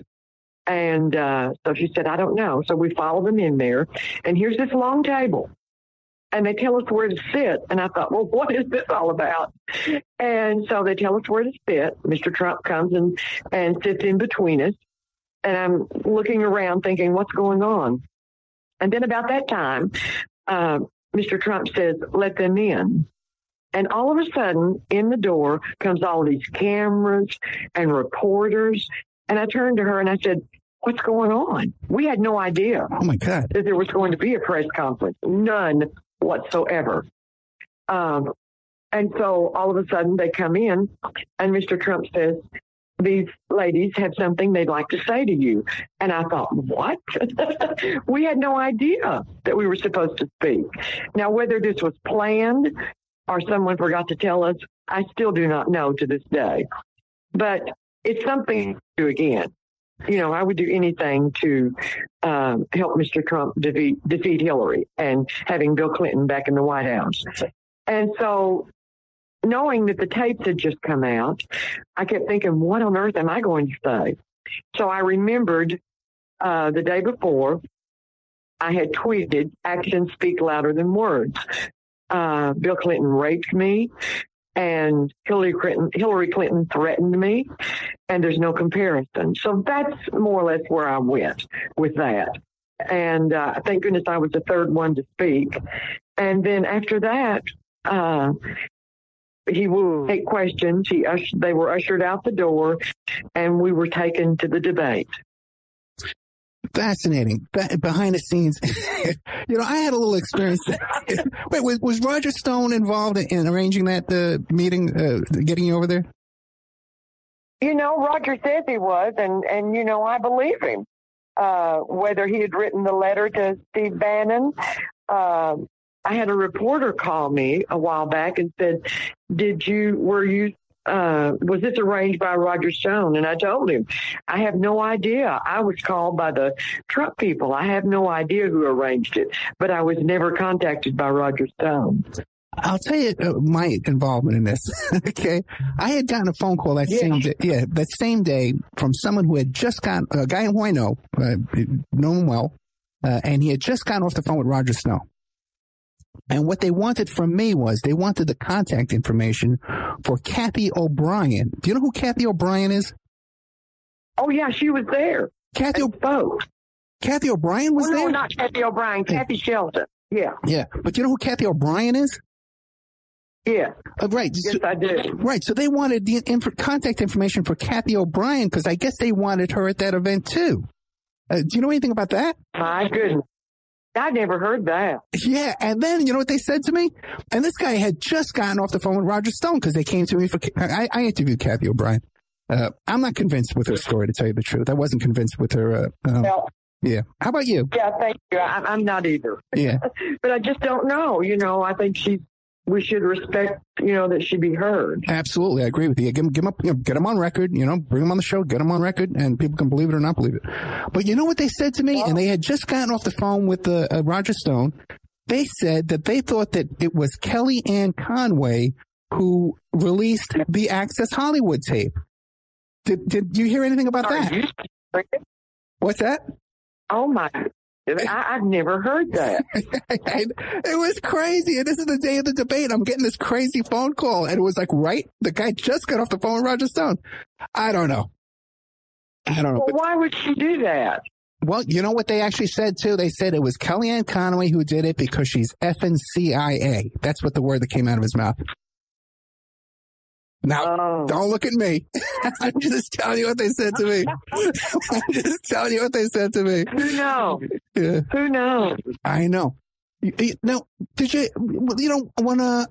And uh, so she said, I don't know. So we followed them in there. And here's this long table. And they tell us where to sit. And I thought, well, what is this all about? And so they tell us where to sit. Mr. Trump comes and, and sits in between us. And I'm looking around thinking, what's going on? And then about that time, uh, Mr. Trump says, let them in. And all of a sudden, in the door comes all these cameras and reporters. And I turned to her and I said, what's going on? We had no idea. Oh my God. That there was going to be a press conference. None whatsoever. Um, and so all of a sudden they come in and Mr. Trump says, these ladies have something they'd like to say to you. And I thought, what? we had no idea that we were supposed to speak. Now, whether this was planned or someone forgot to tell us, I still do not know to this day. But it's something to do again. You know, I would do anything to um, help Mr. Trump defeat, defeat Hillary and having Bill Clinton back in the White House. And so, knowing that the tapes had just come out, I kept thinking, what on earth am I going to say? So I remembered uh, the day before, I had tweeted, actions speak louder than words. Uh, Bill Clinton raped me and Hillary Clinton, Hillary Clinton threatened me, and there's no comparison. So that's more or less where I went with that. And uh, thank goodness I was the third one to speak. And then after that, uh, he would take questions. He they were ushered out the door, and we were taken to the debate. Fascinating. Behind the scenes, you know, I had a little experience. Wait, was, was, Roger Stone involved in arranging that uh, meeting, uh, getting you over there? You know, Roger says he was, and and you know, I believe him. Uh, whether he had written the letter to Steve Bannon, uh, I had a reporter call me a while back and said, "Did you were you uh, was this arranged by Roger Stone? And I told him, I have no idea. I was called by the Trump people. I have no idea who arranged it, but I was never contacted by Roger Stone. I'll tell you uh, my involvement in this. okay, I had gotten a phone call that Yeah. same day, yeah, that same day from someone who had just gotten a guy who I know, uh, know him well, uh, and he had just gotten off the phone with Roger Stone. And what they wanted from me was they wanted the contact information for Kathy O'Brien. Do you know who Kathy O'Brien is? Oh yeah, she was there. Kathy spoke. Kathy O'Brien was no, there. not Kathy O'Brien. Kathy Shelton. Yeah, yeah, but do you know who Kathy O'Brien is? yeah. Uh, right. Yes, So- I do. Right. So they wanted the inf- contact information for Kathy O'Brien because I guess they wanted her at that event too. Uh, do you know anything about that? My goodness. I never heard that. Yeah. And then you know what they said to me? And this guy had just gotten off the phone with Roger Stone because they came to me for. I, I interviewed Kathy O'Brien. Uh, I'm not convinced with her story to tell you the truth. I wasn't convinced with her. Uh, um, Well, yeah. How about you? yeah, thank you. I, I'm not either. Yeah. but I just don't know. You know, I think she, we should respect, you know, that she be heard. Absolutely, I agree with you. Give give him, up, you know, get him on record. You know, bring him on the show, get him on record, and people can believe it or not believe it. But you know what they said to me, and they had just gotten off the phone with uh, uh, Roger Stone. They said that they thought that it was Kellyanne Conway who released the Access Hollywood tape. Did Did you hear anything about Are that? What's that? Oh my! I, I've never heard that. it was crazy. And this is the day of the debate. I'm getting this crazy phone call. And it was like, right? The guy just got off the phone with Roger Stone. I don't know. I don't know. well, why would she do that? well, you know what they actually said too? They said it was Kellyanne Conway who did it because she's effing CIA. That's what the word that came out of his mouth. Now, Oh. don't look at me. I'm just telling you what they said to me. I'm just telling you what they said to me. Who knows? Yeah. Who knows? I know. Now, did you, you know, when, uh,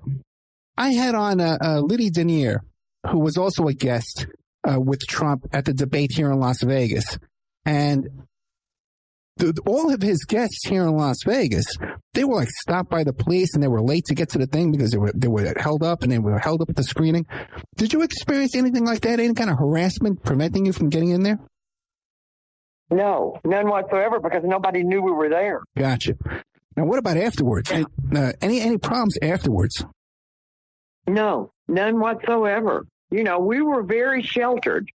I had on, uh, uh, Liddy Denier, who was also a guest, uh, with Trump at the debate here in Las Vegas. And all of his guests here in Las Vegas, they were like stopped by the police and they were late to get to the thing because they were, they were held up and they were held up at the screening. Did you experience anything like that? Any kind of harassment preventing you from getting in there? No, none whatsoever, because nobody knew we were there. Gotcha. Now, what about afterwards? And, Uh, any any problems afterwards? No, none whatsoever. You know, we were very sheltered.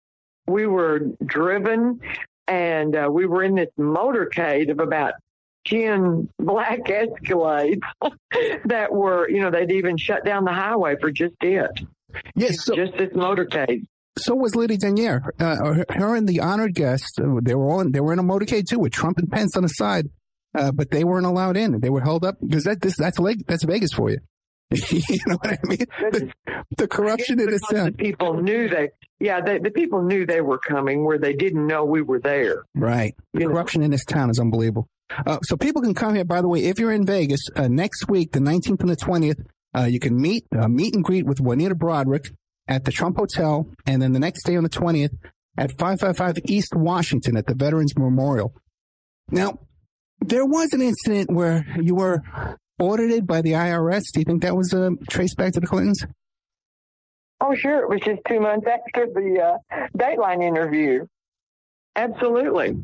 We were driven and uh, we were in this motorcade of about 10 black Escalades that were, you know, they'd even shut down the highway for just it. Yes. So, Just this motorcade. so was Liddy Denier. Uh, her- and the honored guest, uh, they were on. They were in a motorcade too, with Trump and Pence on the side, uh, but they weren't allowed in. They were held up because that this that's Leg- that's Vegas for you. you know what I mean? The, the corruption in this the people knew they, yeah, they, the people knew they were coming where they didn't know we were there. Right. The corruption in this town is unbelievable. Uh, so people can come here. By the way, if you're in Vegas uh, next week, the 19th and the 20th, uh, you can meet uh, meet and greet with Juanita Broaddrick at the Trump Hotel, and then the next day on the 20th at 555 East Washington at the Veterans Memorial. Now, there was an incident where you were audited by the IRS. Do you think that was uh, traced back to the Clintons? Oh, sure. It was just two months after the uh, Dateline interview. Absolutely.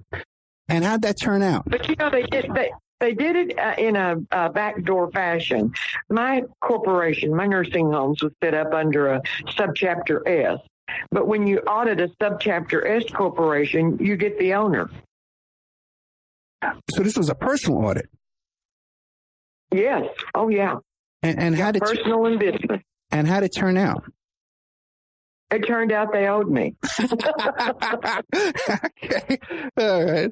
And how'd that turn out? But you know, they did they they did it uh, in a, a backdoor fashion. My corporation, my nursing homes, was set up under a subchapter S. But when you audit a subchapter S corporation, you get the owner. So this was a personal audit. Yes. Oh, yeah. And, and how did Personal and business. and how did it turn out? It turned out they owed me. okay. All right.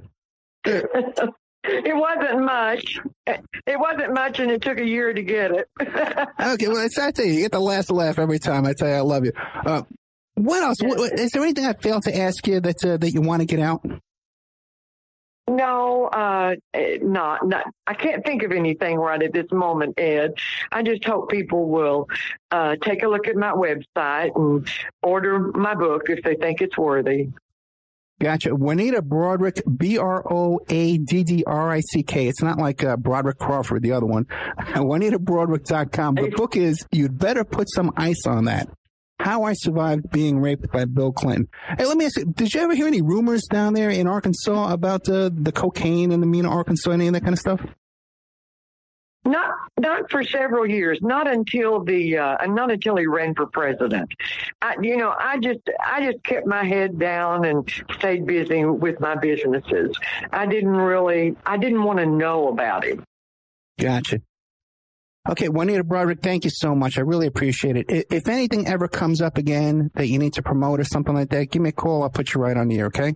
it wasn't much. It wasn't much, and it took a year to get it. Okay, well, it's I tell you, you get the last laugh every time. I tell you, I love you. Uh, what else? What, what- is there anything I failed to ask you that uh, that you want to get out? No, uh, not, not. I can't think of anything right at this moment, Ed. I just hope people will uh, take a look at my website and order my book if they think it's worthy. Gotcha. Juanita Broaddrick, B R O A D D R I C K. It's not like uh, Broderick Crawford, the other one. JuanitaBroaddrick.com. The book is You'd Better Put Some Ice on That. How I Survived Being Raped by Bill Clinton. Hey, let me ask you, did you ever hear any rumors down there in Arkansas about uh, the cocaine in the Mena, Arkansas, any of that kind of stuff? Not not for several years. Not until the uh, not until he ran for president. I, you know, I just I just kept my head down and stayed busy with my businesses. I didn't really I didn't want to know about it. Gotcha. Okay, Juanita Broaddrick, thank you so much. I really appreciate it. If anything ever comes up again that you need to promote or something like that, give me a call. I'll put you right on the air, okay?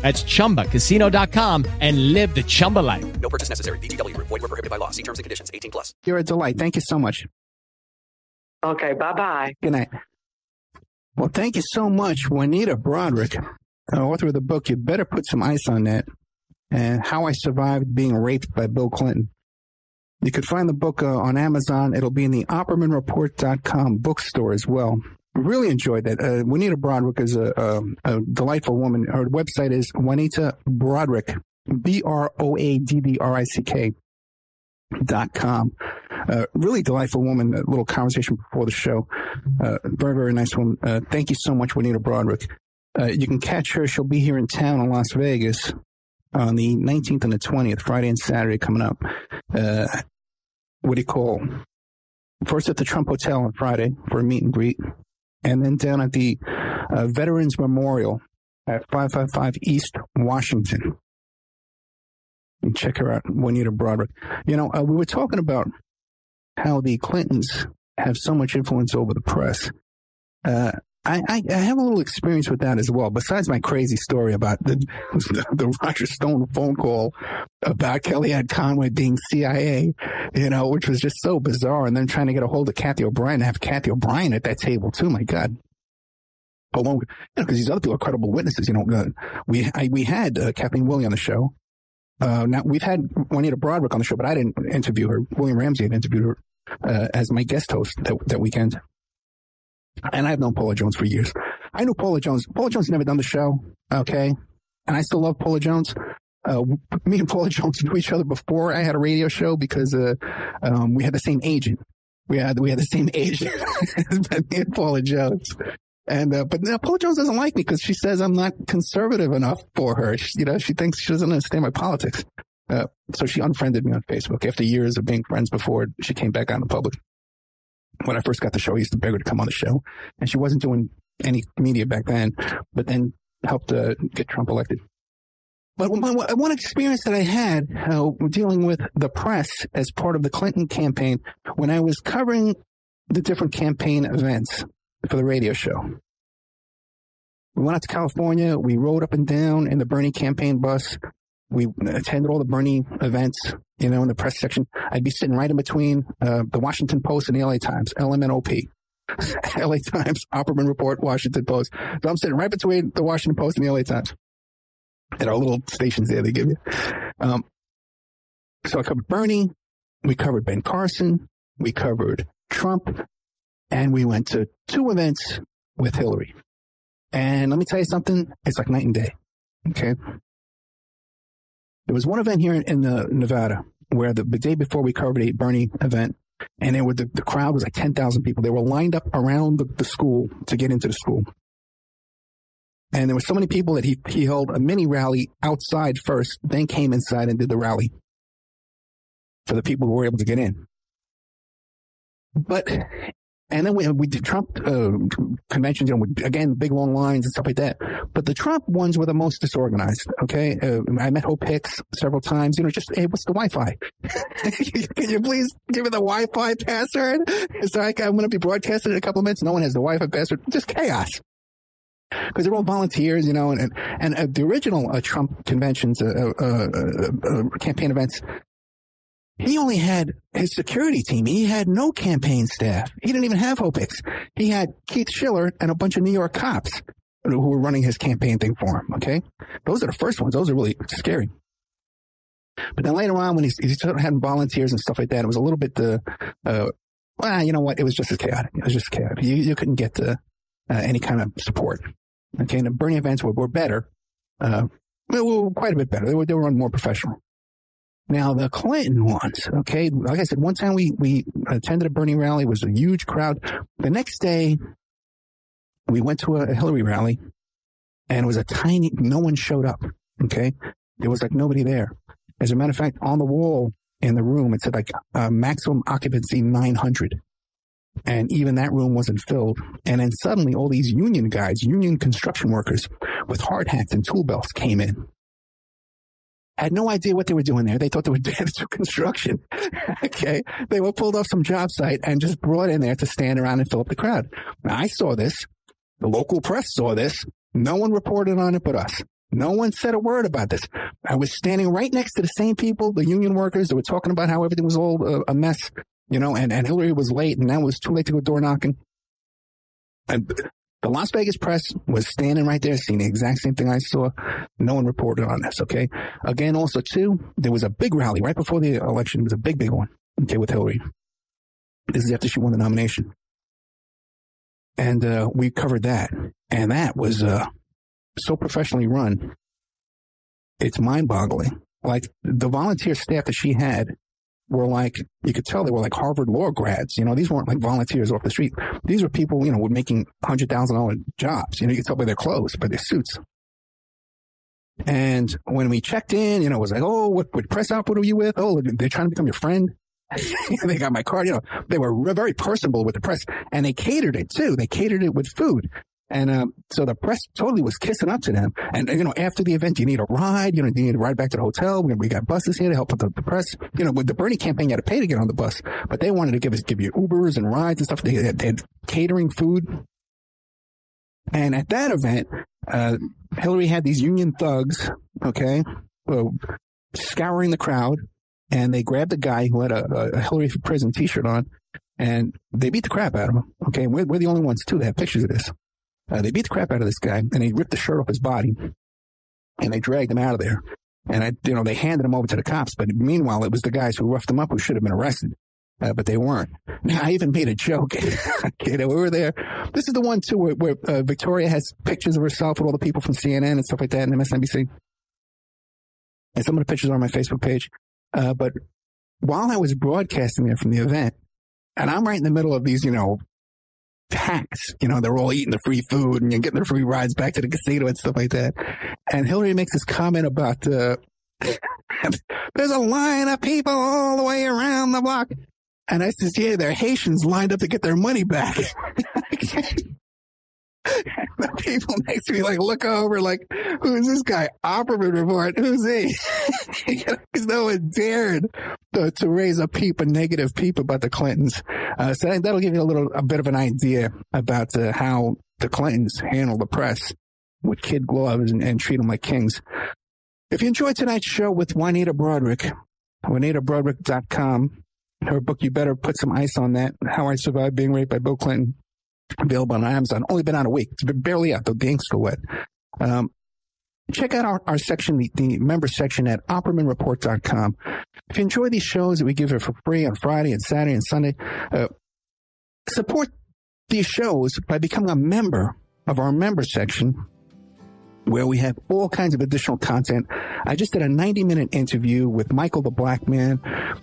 That's chumbacasino.com and live the Chumba life. No purchase necessary. VGW Group. Void were prohibited by law. See terms and conditions. 18 plus. you're a delight. Thank you so much. Okay, bye bye. Good night. Well, thank you so much, Juanita Broaddrick, uh, author of the book, You Better Put Some Ice on That, and How I Survived Being Raped by Bill Clinton. You could find the book uh, on Amazon. It'll be in the OppermanReport.com bookstore as well. Really enjoyed that. Uh, Juanita Broaddrick is a, a, a delightful woman. Her website is Juanita Broaddrick, B R O A D D R I C K dot com. Uh, really delightful woman. A little conversation before the show. Uh, very, very nice woman. Uh, thank you so much, Juanita Broaddrick. Uh, you can catch her. She'll be here in town in Las Vegas on the 19th and the 20th, Friday and Saturday coming up. Uh, what do you call? First at the Trump Hotel on Friday for a meet and greet, and then down at the uh, Veterans Memorial at 555 East Washington. And check her out, Juanita Broaddrick. You know, uh, we were talking about how the Clintons have so much influence over the press. Uh, I, I, I have a little experience with that as well. Besides my crazy story about the the Roger Stone phone call about Kellyanne Conway being CIA, you know, which was just so bizarre, and then trying to get a hold of Kathy O'Brien and have Kathy O'Brien at that table too. My God. Along, you know, because these other people are credible witnesses. You know, uh, we I, we had uh, Kathleen Willey on the show. Uh, now we've had Juanita Broaddrick on the show, but I didn't interview her. William Ramsey had interviewed her uh, as my guest host that, that weekend. And I've known Paula Jones for years. I knew Paula Jones. Paula Jones never done the show, okay? And I still love Paula Jones. Uh, me and Paula Jones knew each other before I had a radio show because uh, um, we had the same agent. We had we had the same agent me Paula Jones. And uh, but now Paula Jones doesn't like me because she says I'm not conservative enough for her. She, you know, she thinks she doesn't understand my politics. Uh, so she unfriended me on Facebook after years of being friends before she came back out in public. When I first got the show, I used to beg her to come on the show, and she wasn't doing any media back then. But then helped uh, get Trump elected. But one, experience that I had uh, dealing with the press as part of the Clinton campaign when I was covering the different campaign events for the radio show. We went out to California. We rode up and down in the Bernie campaign bus. We attended all the Bernie events, you know, in the press section. I'd be sitting right in between uh, the Washington Post and the LA Times, LMNOP. LA Times, Opperman Report, Washington Post. So I'm sitting right between the Washington Post and the LA Times. At our little stations there they give you. Um, so I covered Bernie. We covered Ben Carson. We covered Trump. And we went to two events with Hillary. And let me tell you something, it's like night and day. Okay. There was one event here in, in the Nevada where the, the day before we covered a Bernie event, and there were the, the crowd was like 10,000 people. They were lined up around the, the school to get into the school. And there were so many people that he, he held a mini rally outside first, then came inside and did the rally for the people who were able to get in. But, and then we, we did Trump uh, conventions, you know, again, big long lines and stuff like that. But the Trump ones were the most disorganized. Okay. Uh, I met Hope Hicks several times, you know, just, hey, what's the Wi Fi? Can you please give me the Wi Fi password? It's like I'm going to be broadcasted in a couple of minutes. No one has the Wi Fi password. Just chaos because they're all volunteers, you know, and and, and uh, the original uh, Trump conventions, uh, uh, uh, campaign events, he only had his security team. He had no campaign staff. He didn't even have Hope Hicks. He had Keith Schiller and a bunch of New York cops who were running his campaign thing for him. Okay, those are the first ones. Those are really scary. But then later on, when he, he started having volunteers and stuff like that, it was a little bit the, uh, well, you know what? It was just as chaotic. It was just chaotic. You, you couldn't get uh, any kind of support. Okay, and the Bernie events were, were better, uh, well, quite a bit better. They were, they were more professional. Now the Clinton ones, okay, like I said, one time we, we attended a Bernie rally, it was a huge crowd. The next day, we went to a Hillary rally and it was a tiny, no one showed up. Okay. There was like nobody there. As a matter of fact, on the wall in the room, it said like uh, maximum occupancy 900 and even that room wasn't filled. And then suddenly all these union guys, union construction workers with hard hats and tool belts came in. Had no idea what they were doing there. They thought they were doing construction. okay. They were pulled off some job site and just brought in there to stand around and fill up the crowd. Now, I saw this. The local press saw this. No one reported on it but us. No one said a word about this. I was standing right next to the same people, the union workers that were talking about how everything was all uh, a mess you know, and, and Hillary was late and that was too late to go door knocking. And the Las Vegas press was standing right there seeing the exact same thing I saw. No one reported on this. Okay. Again, also too, there was a big rally right before the election. It was a big, big one. Okay. With Hillary. This is after she won the nomination. And, uh, we covered that and that was, uh, so professionally run. It's mind boggling. Like the volunteer staff that she had were like, you could tell they were like Harvard law grads. You know, these weren't like volunteers off the street. These were people, you know, were making hundred thousand dollar jobs. You know, you could tell by their clothes, by their suits. And when we checked in, you know, it was like, oh, what, what press outfit are you with? Oh, they're trying to become your friend. they got my card. You know, they were very personable with the press and they catered it too. They catered it with food. And um, so the press totally was kissing up to them. And, you know, after the event, you need a ride. You know, you need to ride back to the hotel. We, we got buses here to help with the, the, press. You know, with the Bernie campaign, you had to pay to get on the bus, but they wanted to give us give you Ubers and rides and stuff. They had, they had catering food. And at that event, uh, Hillary had these union thugs, okay, scouring the crowd, and they grabbed a guy who had a, a Hillary for Prison T-shirt on, and they beat the crap out of him. Okay, we're, we're the only ones too that have pictures of this. Uh, they beat the crap out of this guy and they ripped the shirt off his body and they dragged him out of there. And I, you know, they handed him over to the cops. But meanwhile, it was the guys who roughed him up who should have been arrested. Uh, but they weren't. Now, I even made a joke. okay, we were there. This is the one too where, where uh, Victoria has pictures of herself with all the people from CNN and stuff like that and MSNBC. And some of the pictures are on my Facebook page. Uh, but while I was broadcasting there from the event, and I'm right in the middle of these, you know, packs. You know, they're all eating the free food and getting their free rides back to the casino and stuff like that. And Hillary makes this comment about, uh, there's a line of people all the way around the block. And I says, yeah, they're Haitians lined up to get their money back. the people next to me like look over like, who's this guy? Opperman report. Who's he? Because no one dared to, to, raise a peep, a negative peep about the Clintons. Uh, so that'll give you a little, a bit of an idea about uh, how the Clintons handle the press with kid gloves and, and treat them like kings. If you enjoyed tonight's show with Juanita Broaddrick, JuanitaBroaddrick.com, her book, You Better Put Some Ice on That, How I Survived Being Raped by Bill Clinton available on Amazon. Only been out a week. Barely out. Though the ink's still wet. Um, check out our, our section, the, the member section at OppermanReport.com. If you enjoy these shows that we give it for free on Friday and Saturday and Sunday, uh, support these shows by becoming a member of our member section where we have all kinds of additional content. I just did a 90 minute interview with Michael the Black Man.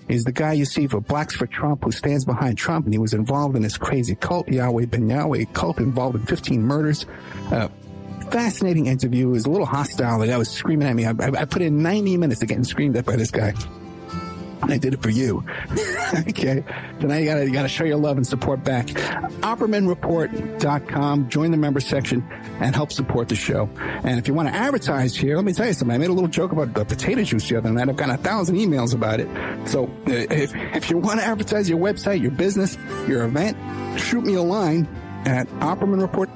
He's the guy you see for Blacks for Trump who stands behind Trump and he was involved in this crazy cult, Yahweh Ben Yahweh cult involved in 15 murders. Uh, fascinating interview. It was a little hostile. The guy was screaming at me. I, I, I put in 90 minutes of getting screamed at by this guy. I did it for you. okay. So now you gotta, you gotta show your love and support back. OppermanReport.com. Join the member section and help support the show. And if you want to advertise here, let me tell you something. I made a little joke about the potato juice the other night. I've gotten a thousand emails about it. So uh, if, if you want to advertise your website, your business, your event, shoot me a line at Opperman Report